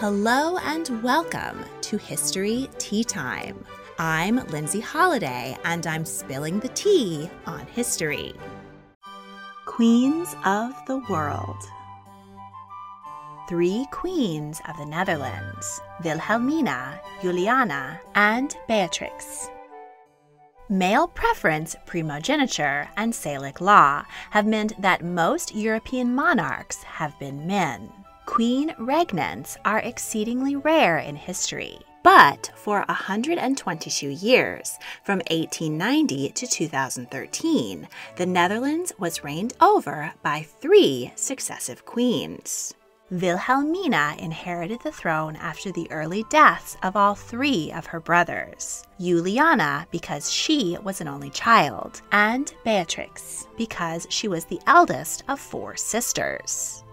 Hello and welcome to History Tea Time. I'm Lindsay Holiday and I'm spilling the tea on history. Queens of the World. Three queens of the Netherlands Wilhelmina, Juliana, and Beatrix. Male preference, primogeniture, and Salic law have meant that most European monarchs have been men. Queen regnants are exceedingly rare in history. But for 122 years, from 1890 to 2013, the Netherlands was reigned over by three successive queens. Wilhelmina inherited the throne after the early deaths of all three of her brothers Juliana, because she was an only child, and Beatrix, because she was the eldest of four sisters.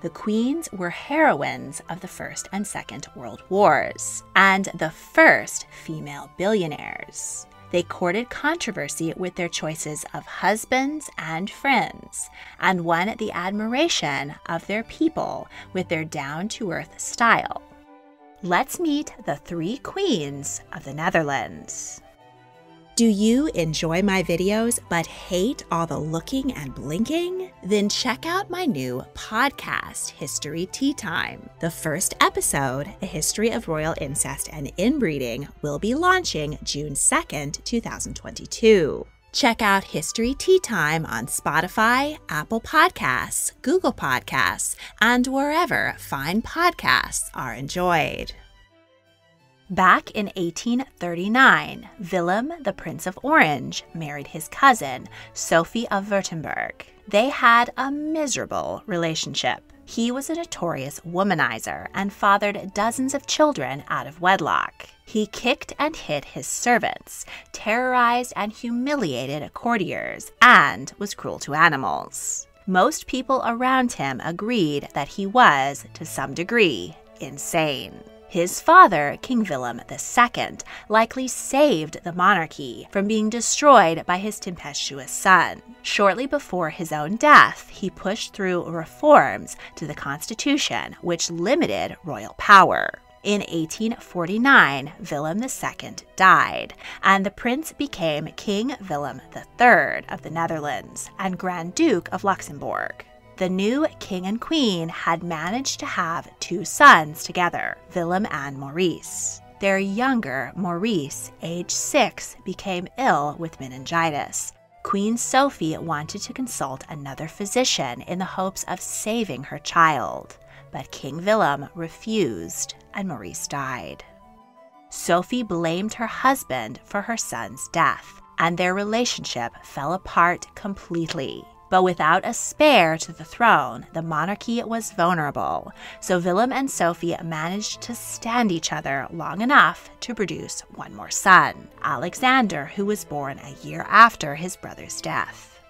The queens were heroines of the First and Second World Wars, and the first female billionaires. They courted controversy with their choices of husbands and friends, and won the admiration of their people with their down to earth style. Let's meet the three queens of the Netherlands. Do you enjoy my videos but hate all the looking and blinking? Then check out my new podcast, History Tea Time. The first episode, A History of Royal Incest and Inbreeding, will be launching June 2nd, 2022. Check out History Tea Time on Spotify, Apple Podcasts, Google Podcasts, and wherever fine podcasts are enjoyed. Back in 1839, Willem, the Prince of Orange, married his cousin, Sophie of Württemberg. They had a miserable relationship. He was a notorious womanizer and fathered dozens of children out of wedlock. He kicked and hit his servants, terrorized and humiliated courtiers, and was cruel to animals. Most people around him agreed that he was, to some degree, insane. His father, King Willem II, likely saved the monarchy from being destroyed by his tempestuous son. Shortly before his own death, he pushed through reforms to the constitution which limited royal power. In 1849, Willem II died, and the prince became King Willem III of the Netherlands and Grand Duke of Luxembourg the new king and queen had managed to have two sons together, Willem and Maurice. Their younger, Maurice, age six, became ill with meningitis. Queen Sophie wanted to consult another physician in the hopes of saving her child, but King Willem refused and Maurice died. Sophie blamed her husband for her son's death, and their relationship fell apart completely. But without a spare to the throne, the monarchy was vulnerable, so Willem and Sophie managed to stand each other long enough to produce one more son, Alexander, who was born a year after his brother's death.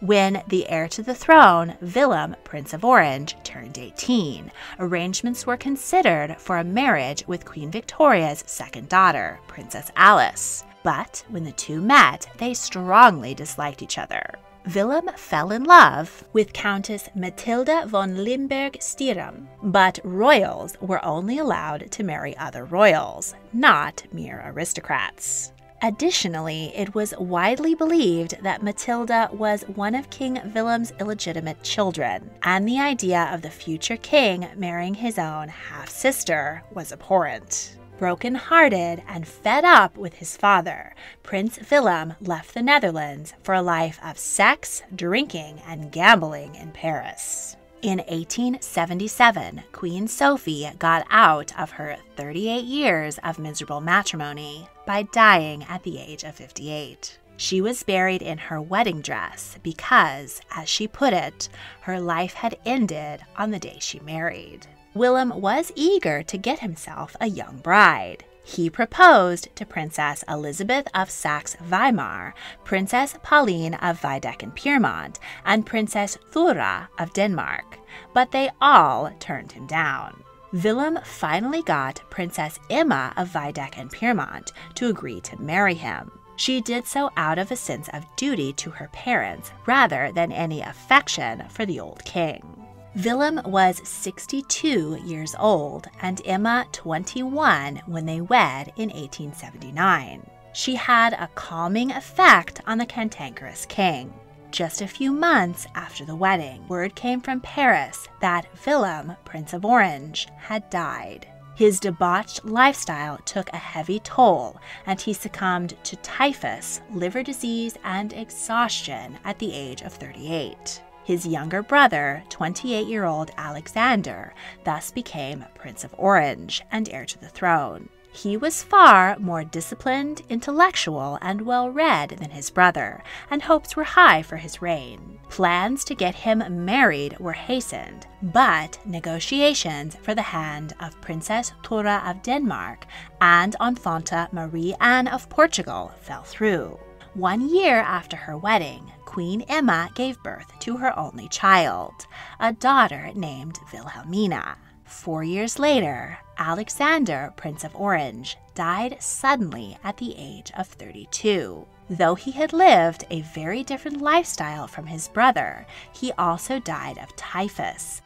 When the heir to the throne, Willem, Prince of Orange, turned 18, arrangements were considered for a marriage with Queen Victoria's second daughter, Princess Alice. But when the two met, they strongly disliked each other. Willem fell in love with Countess Matilda von Limburg Stirum, but royals were only allowed to marry other royals, not mere aristocrats. Additionally, it was widely believed that Matilda was one of King Willem's illegitimate children, and the idea of the future king marrying his own half sister was abhorrent. Broken hearted and fed up with his father, Prince Willem left the Netherlands for a life of sex, drinking, and gambling in Paris. In 1877, Queen Sophie got out of her 38 years of miserable matrimony by dying at the age of 58. She was buried in her wedding dress because, as she put it, her life had ended on the day she married. Willem was eager to get himself a young bride. He proposed to Princess Elizabeth of Saxe Weimar, Princess Pauline of Waldeck and Pyrmont, and Princess Thyra of Denmark, but they all turned him down. Willem finally got Princess Emma of Waldeck and Pyrmont to agree to marry him. She did so out of a sense of duty to her parents rather than any affection for the old king. Willem was 62 years old and Emma 21 when they wed in 1879. She had a calming effect on the cantankerous king. Just a few months after the wedding, word came from Paris that Willem, Prince of Orange, had died. His debauched lifestyle took a heavy toll, and he succumbed to typhus, liver disease, and exhaustion at the age of 38. His younger brother, 28 year old Alexander, thus became Prince of Orange and heir to the throne. He was far more disciplined, intellectual, and well read than his brother, and hopes were high for his reign. Plans to get him married were hastened, but negotiations for the hand of Princess Thyra of Denmark and Infanta Marie Anne of Portugal fell through. One year after her wedding, Queen Emma gave birth to her only child, a daughter named Wilhelmina. Four years later, Alexander, Prince of Orange, died suddenly at the age of 32. Though he had lived a very different lifestyle from his brother, he also died of typhus.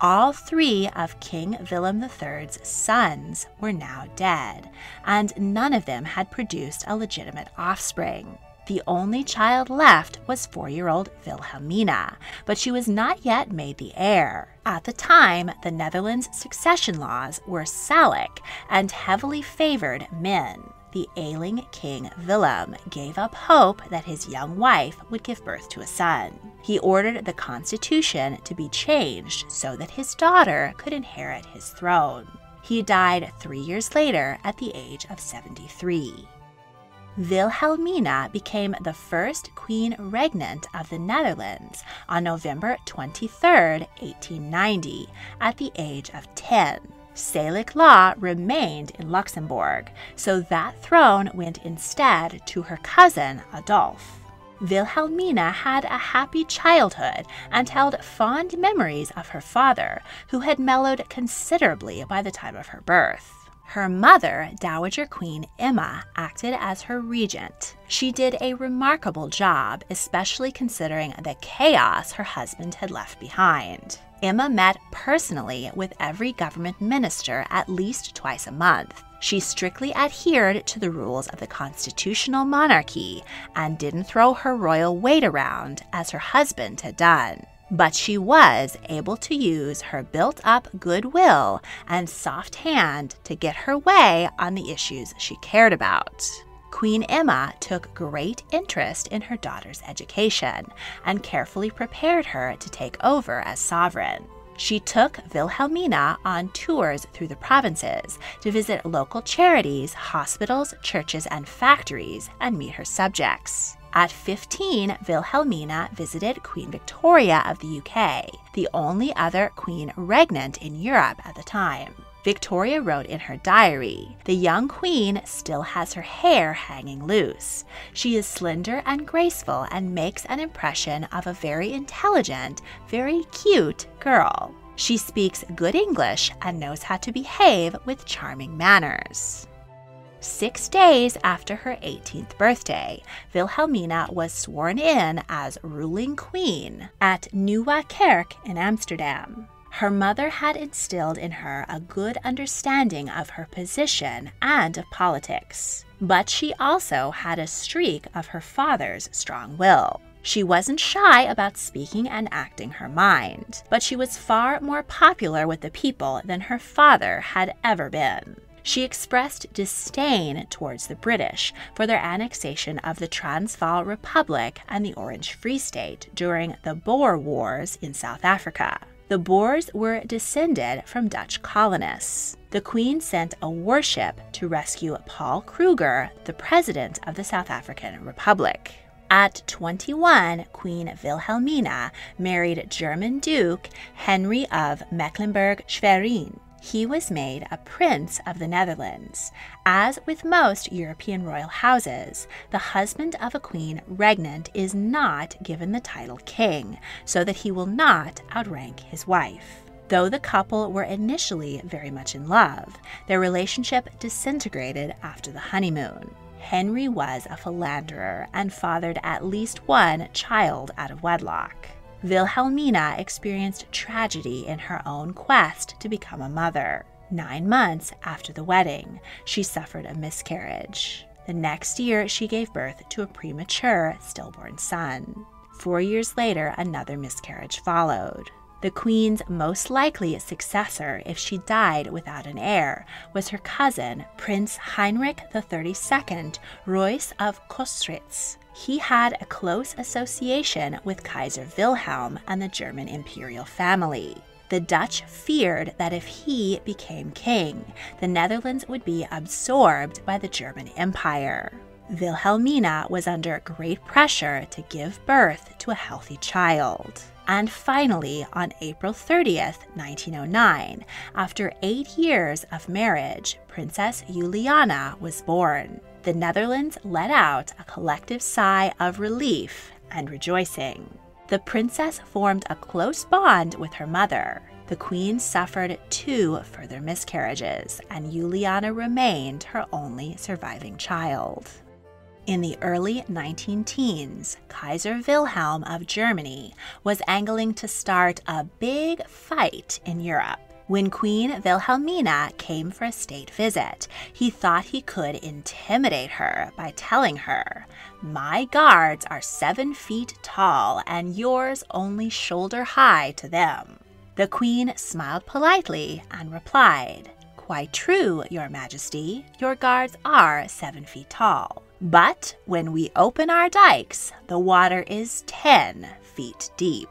All three of King Willem III's sons were now dead, and none of them had produced a legitimate offspring. The only child left was four year old Wilhelmina, but she was not yet made the heir. At the time, the Netherlands' succession laws were Salic and heavily favored men the ailing King Willem gave up hope that his young wife would give birth to a son. He ordered the constitution to be changed so that his daughter could inherit his throne. He died three years later at the age of 73. Wilhelmina became the first queen regnant of the Netherlands on November 23, 1890, at the age of 10. Salic law remained in Luxembourg, so that throne went instead to her cousin Adolphe. Wilhelmina had a happy childhood and held fond memories of her father, who had mellowed considerably by the time of her birth. Her mother, Dowager Queen Emma, acted as her regent. She did a remarkable job, especially considering the chaos her husband had left behind. Emma met personally with every government minister at least twice a month. She strictly adhered to the rules of the constitutional monarchy and didn't throw her royal weight around as her husband had done. But she was able to use her built up goodwill and soft hand to get her way on the issues she cared about. Queen Emma took great interest in her daughter's education and carefully prepared her to take over as sovereign. She took Wilhelmina on tours through the provinces to visit local charities, hospitals, churches, and factories and meet her subjects. At 15, Wilhelmina visited Queen Victoria of the UK, the only other queen regnant in Europe at the time. Victoria wrote in her diary The young queen still has her hair hanging loose. She is slender and graceful and makes an impression of a very intelligent, very cute girl. She speaks good English and knows how to behave with charming manners. Six days after her 18th birthday, Wilhelmina was sworn in as ruling queen at Nieuwe Kerk in Amsterdam. Her mother had instilled in her a good understanding of her position and of politics, but she also had a streak of her father's strong will. She wasn't shy about speaking and acting her mind, but she was far more popular with the people than her father had ever been. She expressed disdain towards the British for their annexation of the Transvaal Republic and the Orange Free State during the Boer Wars in South Africa. The Boers were descended from Dutch colonists. The Queen sent a warship to rescue Paul Kruger, the president of the South African Republic. At 21, Queen Wilhelmina married German Duke Henry of Mecklenburg Schwerin. He was made a prince of the Netherlands. As with most European royal houses, the husband of a queen regnant is not given the title king, so that he will not outrank his wife. Though the couple were initially very much in love, their relationship disintegrated after the honeymoon. Henry was a philanderer and fathered at least one child out of wedlock. Wilhelmina experienced tragedy in her own quest to become a mother. Nine months after the wedding, she suffered a miscarriage. The next year, she gave birth to a premature stillborn son. Four years later, another miscarriage followed. The queen's most likely successor, if she died without an heir, was her cousin, Prince Heinrich XXXII Reuss of Kostritz. He had a close association with Kaiser Wilhelm and the German imperial family. The Dutch feared that if he became king, the Netherlands would be absorbed by the German Empire. Wilhelmina was under great pressure to give birth to a healthy child. And finally, on April 30th, 1909, after eight years of marriage, Princess Juliana was born. The Netherlands let out a collective sigh of relief and rejoicing. The princess formed a close bond with her mother. The queen suffered two further miscarriages, and Juliana remained her only surviving child. In the early 19 teens, Kaiser Wilhelm of Germany was angling to start a big fight in Europe. When Queen Wilhelmina came for a state visit, he thought he could intimidate her by telling her, My guards are seven feet tall, and yours only shoulder high to them. The Queen smiled politely and replied, Quite true, Your Majesty. Your guards are seven feet tall. But when we open our dikes, the water is 10 feet deep.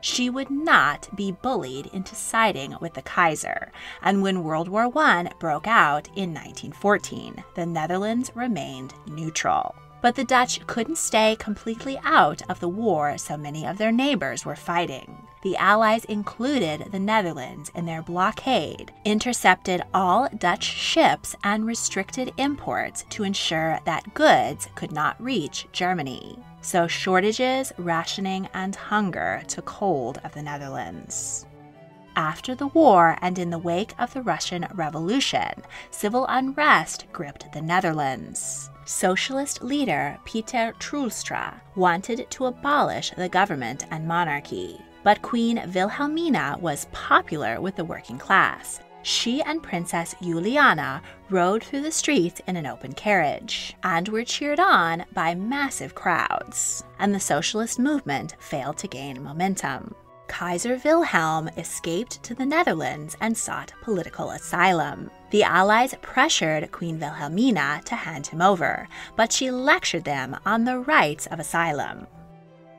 She would not be bullied into siding with the Kaiser, and when World War I broke out in 1914, the Netherlands remained neutral. But the Dutch couldn't stay completely out of the war so many of their neighbors were fighting. The Allies included the Netherlands in their blockade, intercepted all Dutch ships, and restricted imports to ensure that goods could not reach Germany. So shortages, rationing, and hunger took hold of the Netherlands. After the war and in the wake of the Russian Revolution, civil unrest gripped the Netherlands. Socialist leader Pieter Troelstra wanted to abolish the government and monarchy, but Queen Wilhelmina was popular with the working class. She and Princess Juliana rode through the streets in an open carriage and were cheered on by massive crowds, and the socialist movement failed to gain momentum. Kaiser Wilhelm escaped to the Netherlands and sought political asylum. The Allies pressured Queen Wilhelmina to hand him over, but she lectured them on the rights of asylum.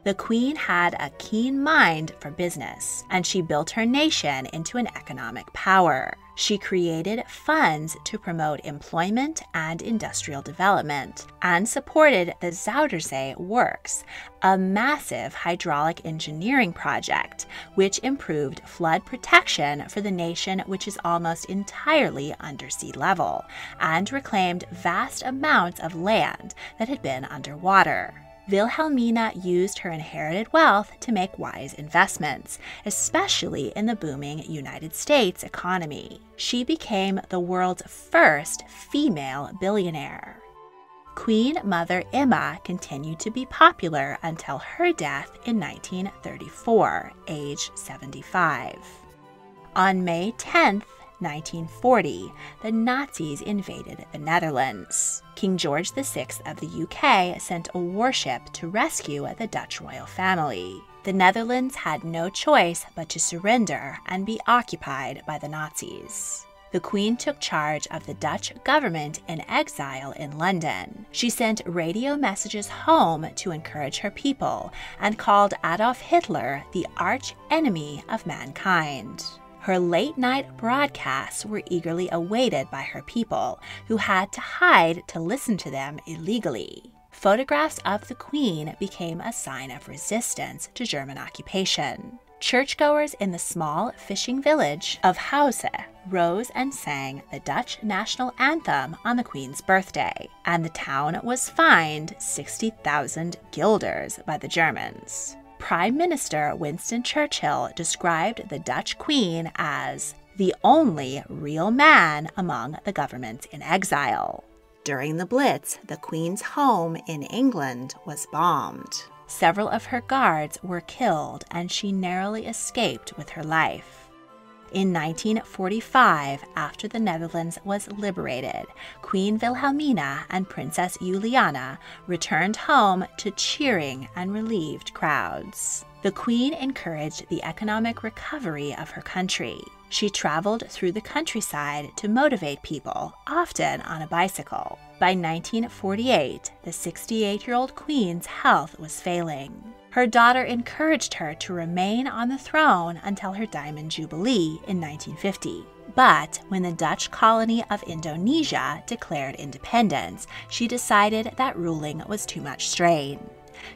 The queen had a keen mind for business, and she built her nation into an economic power. She created funds to promote employment and industrial development and supported the Zuiderzee Works, a massive hydraulic engineering project which improved flood protection for the nation, which is almost entirely under sea level, and reclaimed vast amounts of land that had been underwater. Wilhelmina used her inherited wealth to make wise investments, especially in the booming United States economy. She became the world's first female billionaire. Queen Mother Emma continued to be popular until her death in 1934, age 75. On May 10th, 1940, the Nazis invaded the Netherlands. King George VI of the UK sent a warship to rescue the Dutch royal family. The Netherlands had no choice but to surrender and be occupied by the Nazis. The Queen took charge of the Dutch government in exile in London. She sent radio messages home to encourage her people and called Adolf Hitler the arch enemy of mankind. Her late night broadcasts were eagerly awaited by her people, who had to hide to listen to them illegally. Photographs of the Queen became a sign of resistance to German occupation. Churchgoers in the small fishing village of Hause rose and sang the Dutch national anthem on the Queen's birthday, and the town was fined 60,000 guilders by the Germans. Prime Minister Winston Churchill described the Dutch Queen as the only real man among the governments in exile. During the Blitz, the Queen's home in England was bombed. Several of her guards were killed, and she narrowly escaped with her life. In 1945, after the Netherlands was liberated, Queen Wilhelmina and Princess Juliana returned home to cheering and relieved crowds. The Queen encouraged the economic recovery of her country. She traveled through the countryside to motivate people, often on a bicycle. By 1948, the 68 year old queen's health was failing. Her daughter encouraged her to remain on the throne until her Diamond Jubilee in 1950. But when the Dutch colony of Indonesia declared independence, she decided that ruling was too much strain.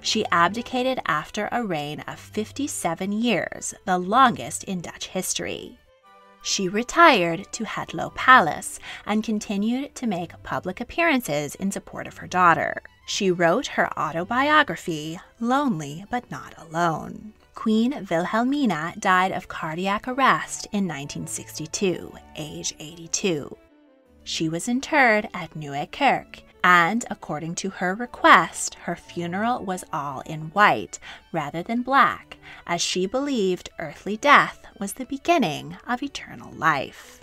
She abdicated after a reign of 57 years, the longest in Dutch history. She retired to Het Loo Palace and continued to make public appearances in support of her daughter. She wrote her autobiography, Lonely but Not Alone. Queen Wilhelmina died of cardiac arrest in 1962, age 82. She was interred at Nieuwe Kerk and according to her request, her funeral was all in white rather than black, as she believed earthly death was the beginning of eternal life.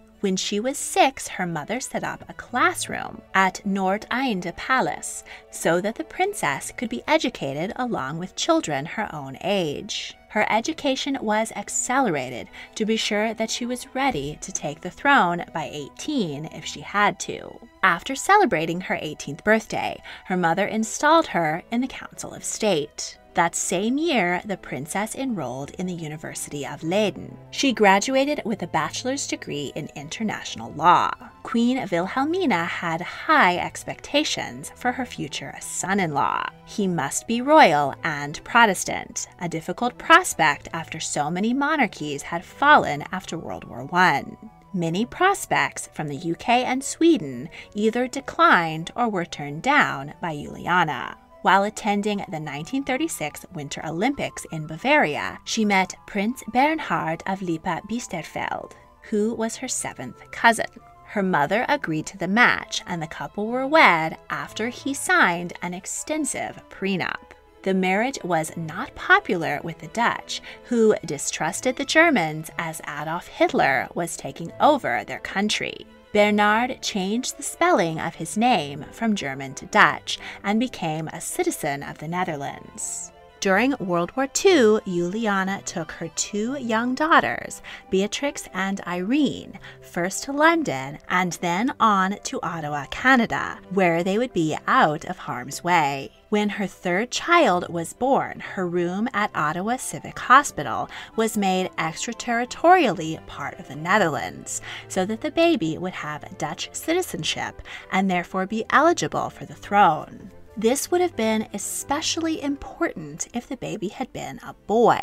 when she was six, her mother set up a classroom at Noordeinde Palace so that the princess could be educated along with children her own age. Her education was accelerated to be sure that she was ready to take the throne by 18 if she had to. After celebrating her 18th birthday, her mother installed her in the Council of State. That same year, the princess enrolled in the University of Leiden. She graduated with a bachelor's degree in international law. Queen Wilhelmina had high expectations for her future son in law. He must be royal and Protestant, a difficult prospect after so many monarchies had fallen after World War I. Many prospects from the UK and Sweden either declined or were turned down by Juliana. While attending the 1936 Winter Olympics in Bavaria, she met Prince Bernhard of Lippe Biesterfeld, who was her seventh cousin. Her mother agreed to the match, and the couple were wed after he signed an extensive prenup. The marriage was not popular with the Dutch, who distrusted the Germans as Adolf Hitler was taking over their country. Bernard changed the spelling of his name from German to Dutch and became a citizen of the Netherlands. During World War II, Juliana took her two young daughters, Beatrix and Irene, first to London and then on to Ottawa, Canada, where they would be out of harm's way. When her third child was born, her room at Ottawa Civic Hospital was made extraterritorially part of the Netherlands so that the baby would have Dutch citizenship and therefore be eligible for the throne. This would have been especially important if the baby had been a boy,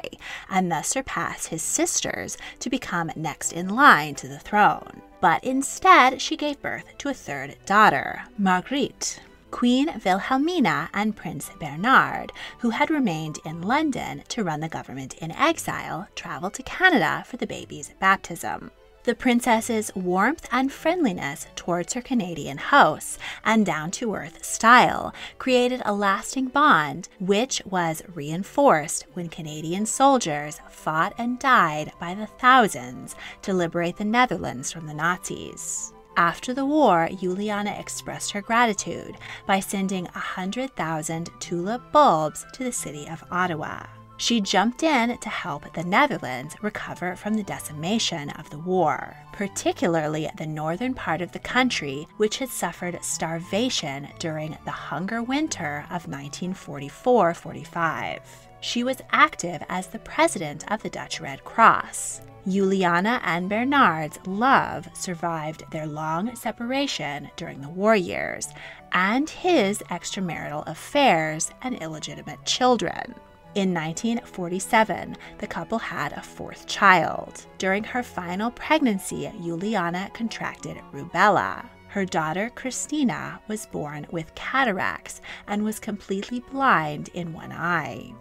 and thus surpassed his sisters to become next in line to the throne. But instead, she gave birth to a third daughter, Marguerite, Queen Wilhelmina and Prince Bernard, who had remained in London to run the government in exile, traveled to Canada for the baby's baptism. The princess's warmth and friendliness towards her Canadian hosts and down to earth style created a lasting bond, which was reinforced when Canadian soldiers fought and died by the thousands to liberate the Netherlands from the Nazis. After the war, Juliana expressed her gratitude by sending 100,000 tulip bulbs to the city of Ottawa. She jumped in to help the Netherlands recover from the decimation of the war, particularly the northern part of the country, which had suffered starvation during the hunger winter of 1944 45. She was active as the president of the Dutch Red Cross. Juliana and Bernard's love survived their long separation during the war years and his extramarital affairs and illegitimate children. In 1947, the couple had a fourth child. During her final pregnancy, Juliana contracted rubella. Her daughter Christina was born with cataracts and was completely blind in one eye.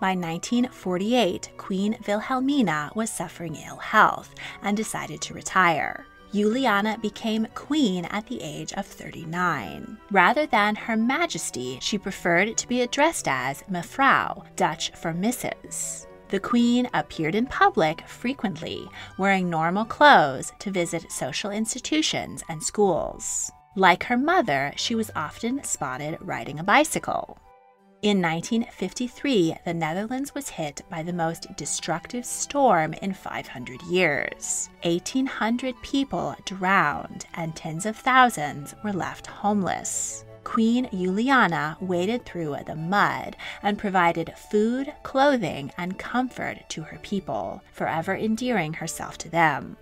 By 1948, Queen Wilhelmina was suffering ill health and decided to retire. Juliana became queen at the age of 39. Rather than Her Majesty, she preferred to be addressed as Mevrouw, Dutch for Mrs. The Queen appeared in public frequently, wearing normal clothes to visit social institutions and schools. Like her mother, she was often spotted riding a bicycle. In 1953, the Netherlands was hit by the most destructive storm in 500 years. 1,800 people drowned and tens of thousands were left homeless. Queen Juliana waded through the mud and provided food, clothing, and comfort to her people, forever endearing herself to them.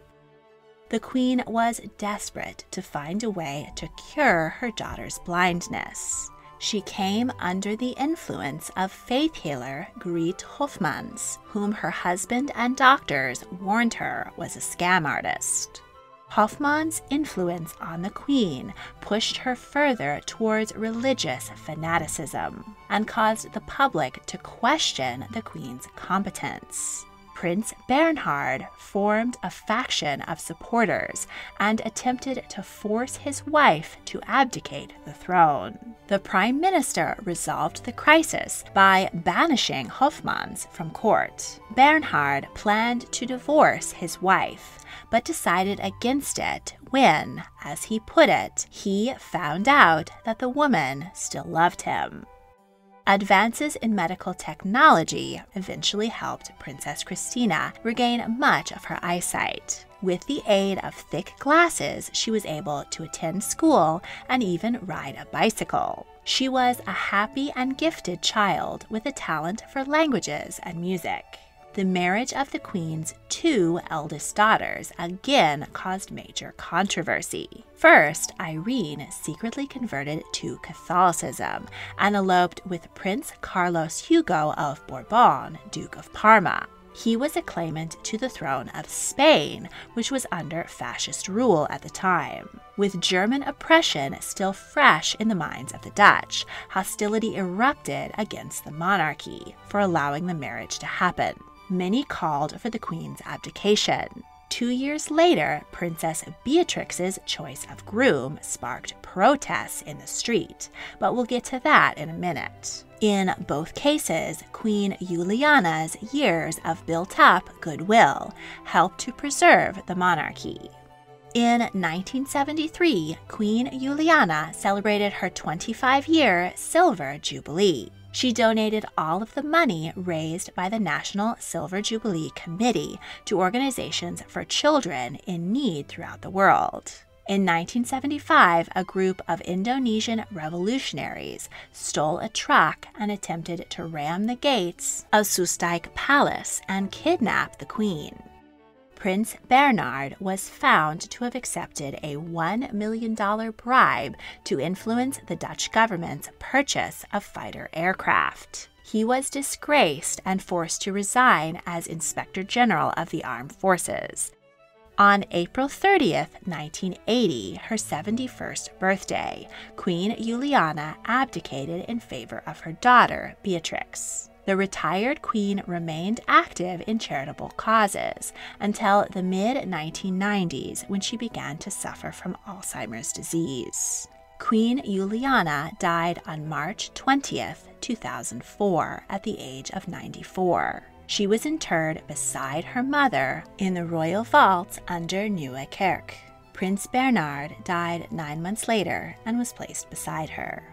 The queen was desperate to find a way to cure her daughter's blindness she came under the influence of faith healer Greet Hofmans, whom her husband and doctors warned her was a scam artist. Hofmans' influence on the Queen pushed her further towards religious fanaticism and caused the public to question the Queen's competence. Prince Bernhard formed a faction of supporters and attempted to force his wife to abdicate the throne. The prime minister resolved the crisis by banishing Hofmans from court. Bernhard planned to divorce his wife, but decided against it when, as he put it, he found out that the woman still loved him. Advances in medical technology eventually helped Princess Christina regain much of her eyesight. With the aid of thick glasses, she was able to attend school and even ride a bicycle. She was a happy and gifted child with a talent for languages and music the marriage of the Queen's two eldest daughters again caused major controversy. First, Irene secretly converted to Catholicism and eloped with Prince Carlos Hugo of Bourbon, Duke of Parma. He was a claimant to the throne of Spain, which was under fascist rule at the time. With German oppression still fresh in the minds of the Dutch, hostility erupted against the monarchy for allowing the marriage to happen many called for the Queen's abdication. Two years later, Princess Beatrix's choice of groom sparked protests in the street, but we'll get to that in a minute. In both cases, Queen Juliana's years of built up goodwill helped to preserve the monarchy. In 1973, Queen Juliana celebrated her 25 year Silver Jubilee. She donated all of the money raised by the National Silver Jubilee Committee to organizations for children in need throughout the world. In 1975, a group of Indonesian revolutionaries stole a truck and attempted to ram the gates of Soestdijk Palace and kidnap the queen. Prince Bernhard was found to have accepted a $1 million bribe to influence the Dutch government's purchase of fighter aircraft. He was disgraced and forced to resign as Inspector General of the Armed Forces. On April 30th, 1980, her 71st birthday, Queen Juliana abdicated in favor of her daughter, Beatrix the retired queen remained active in charitable causes until the mid 1990s when she began to suffer from Alzheimer's disease. Queen Juliana died on March 20th, 2004, at the age of 94. She was interred beside her mother in the royal vault under Nieuwe Kerk. Prince Bernhard died nine months later and was placed beside her.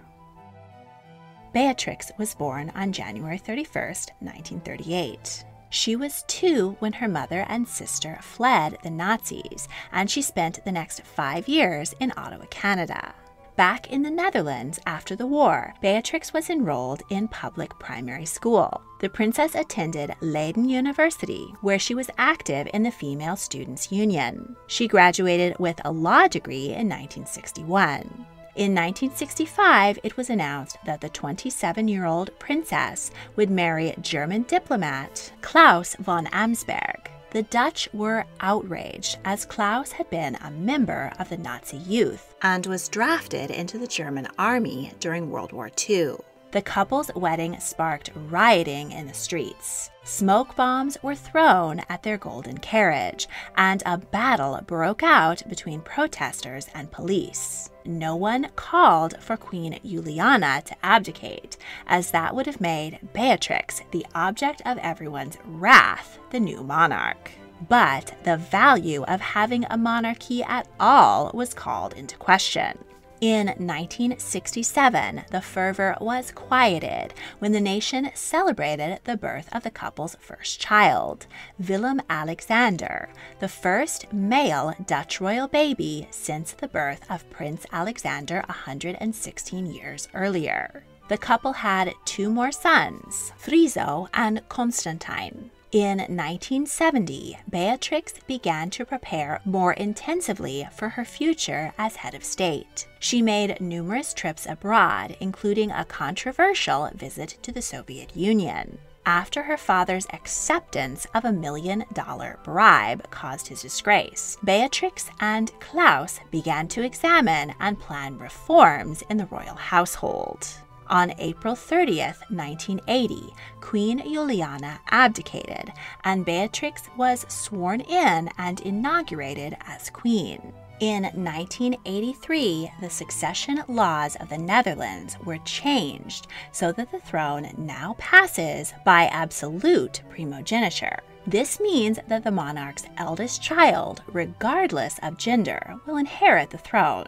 Beatrix was born on January 31, 1938. She was two when her mother and sister fled the Nazis, and she spent the next five years in Ottawa, Canada. Back in the Netherlands after the war, Beatrix was enrolled in public primary school. The princess attended Leiden University, where she was active in the Female Students' Union. She graduated with a law degree in 1961. In 1965, it was announced that the 27 year old princess would marry German diplomat Claus von Amsberg. The Dutch were outraged as Claus had been a member of the Nazi youth and was drafted into the German army during World War II. The couple's wedding sparked rioting in the streets. Smoke bombs were thrown at their golden carriage, and a battle broke out between protesters and police. No one called for Queen Juliana to abdicate, as that would have made Beatrix the object of everyone's wrath, the new monarch. But the value of having a monarchy at all was called into question. In 1967, the fervor was quieted when the nation celebrated the birth of the couple's first child, Willem Alexander, the first male Dutch royal baby since the birth of Prince Alexander 116 years earlier. The couple had two more sons, Friso and Constantine. In 1970, Beatrix began to prepare more intensively for her future as head of state. She made numerous trips abroad, including a controversial visit to the Soviet Union. After her father's acceptance of a million dollar bribe caused his disgrace, Beatrix and Claus began to examine and plan reforms in the royal household. On April 30th, 1980, Queen Juliana abdicated, and Beatrix was sworn in and inaugurated as queen. In 1983, the succession laws of the Netherlands were changed so that the throne now passes by absolute primogeniture. This means that the monarch's eldest child, regardless of gender, will inherit the throne.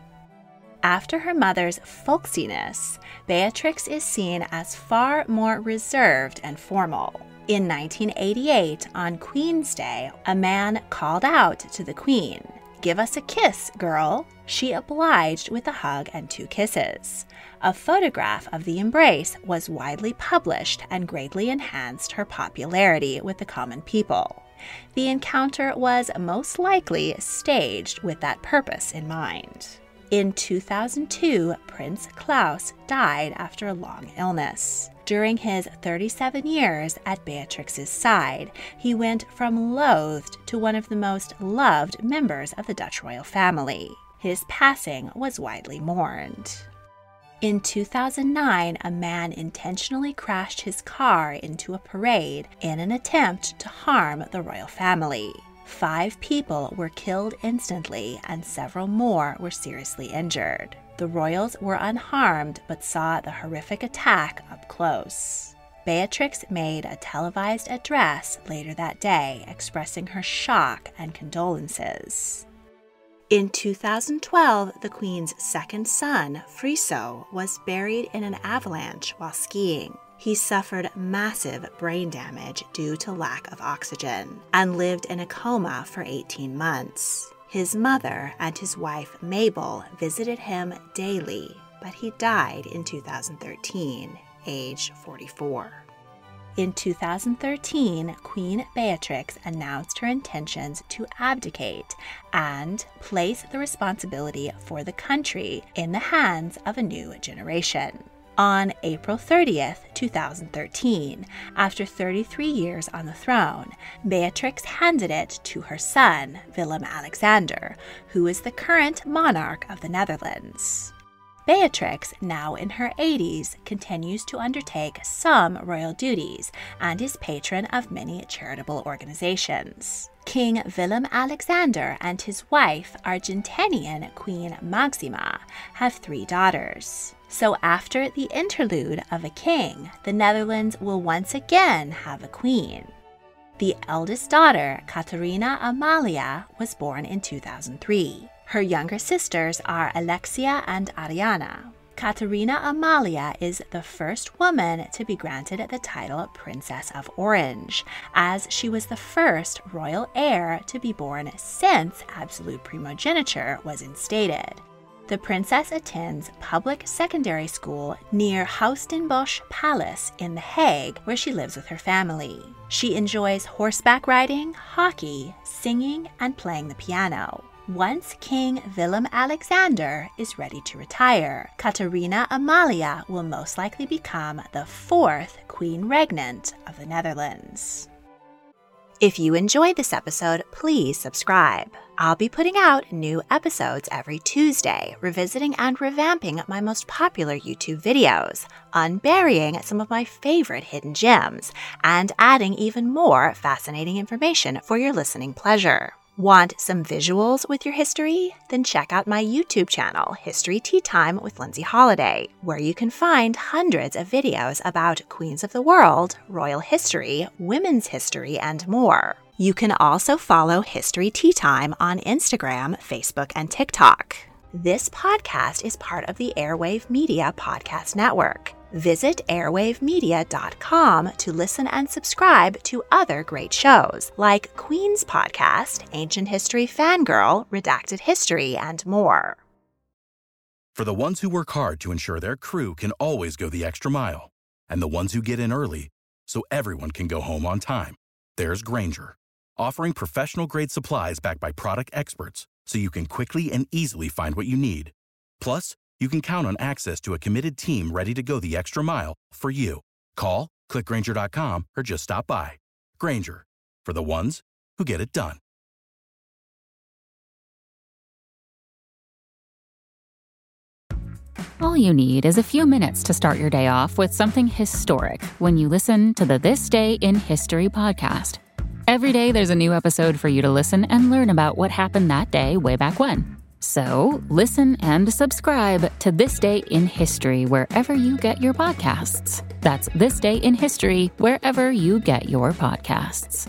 After her mother's folksiness, Beatrix is seen as far more reserved and formal. In 1988, on Queen's Day, a man called out to the Queen, Give us a kiss, girl. She obliged with a hug and two kisses. A photograph of the embrace was widely published and greatly enhanced her popularity with the common people. The encounter was most likely staged with that purpose in mind. In 2002, Prince Claus died after a long illness. During his 37 years at Beatrix's side, he went from loathed to one of the most loved members of the Dutch royal family. His passing was widely mourned. In 2009, a man intentionally crashed his car into a parade in an attempt to harm the royal family. Five people were killed instantly, and several more were seriously injured. The royals were unharmed but saw the horrific attack up close. Beatrix made a televised address later that day expressing her shock and condolences. In 2012, the Queen's second son, Friso, was buried in an avalanche while skiing. He suffered massive brain damage due to lack of oxygen and lived in a coma for 18 months. His mother and his wife Mabel visited him daily, but he died in 2013, age 44. In 2013, Queen Beatrix announced her intentions to abdicate and place the responsibility for the country in the hands of a new generation. On April 30th, 2013, after 33 years on the throne, Beatrix handed it to her son, Willem Alexander, who is the current monarch of the Netherlands. Beatrix, now in her 80s, continues to undertake some royal duties and is patron of many charitable organizations. King Willem Alexander and his wife, Argentinian Queen Maxima, have three daughters. So, after the interlude of a king, the Netherlands will once again have a queen. The eldest daughter, Catharina Amalia, was born in 2003. Her younger sisters are Alexia and Ariane. Catharina Amalia is the first woman to be granted the title Princess of Orange, as she was the first royal heir to be born since absolute primogeniture was instated. The princess attends public secondary school near Huis ten Bosch Palace in The Hague, where she lives with her family. She enjoys horseback riding, hockey, singing, and playing the piano. Once King Willem Alexander is ready to retire, Catharina Amalia will most likely become the fourth Queen Regnant of the Netherlands. If you enjoyed this episode, please subscribe. I'll be putting out new episodes every Tuesday, revisiting and revamping my most popular YouTube videos, unburying some of my favorite hidden gems, and adding even more fascinating information for your listening pleasure. Want some visuals with your history? Then check out my YouTube channel, History Tea Time with Lindsay Holiday, where you can find hundreds of videos about queens of the world, royal history, women's history, and more. You can also follow History Tea Time on Instagram, Facebook, and TikTok. This podcast is part of the Airwave Media Podcast Network. Visit airwavemedia.com to listen and subscribe to other great shows like Queen's Podcast, Ancient History Fangirl, Redacted History, and more. For the ones who work hard to ensure their crew can always go the extra mile, and the ones who get in early so everyone can go home on time, there's Grainger, offering professional grade supplies backed by product experts so you can quickly and easily find what you need. Plus, you can count on access to a committed team ready to go the extra mile for you. Call, clickgranger.com, or just stop by. Grainger, for the ones who get it done. All you need is a few minutes to start your day off with something historic when you listen to the This Day in History podcast. Every day, there's a new episode for you to listen and learn about what happened that day way back when. So, listen and subscribe to This Day in History wherever you get your podcasts. That's This Day in History wherever you get your podcasts.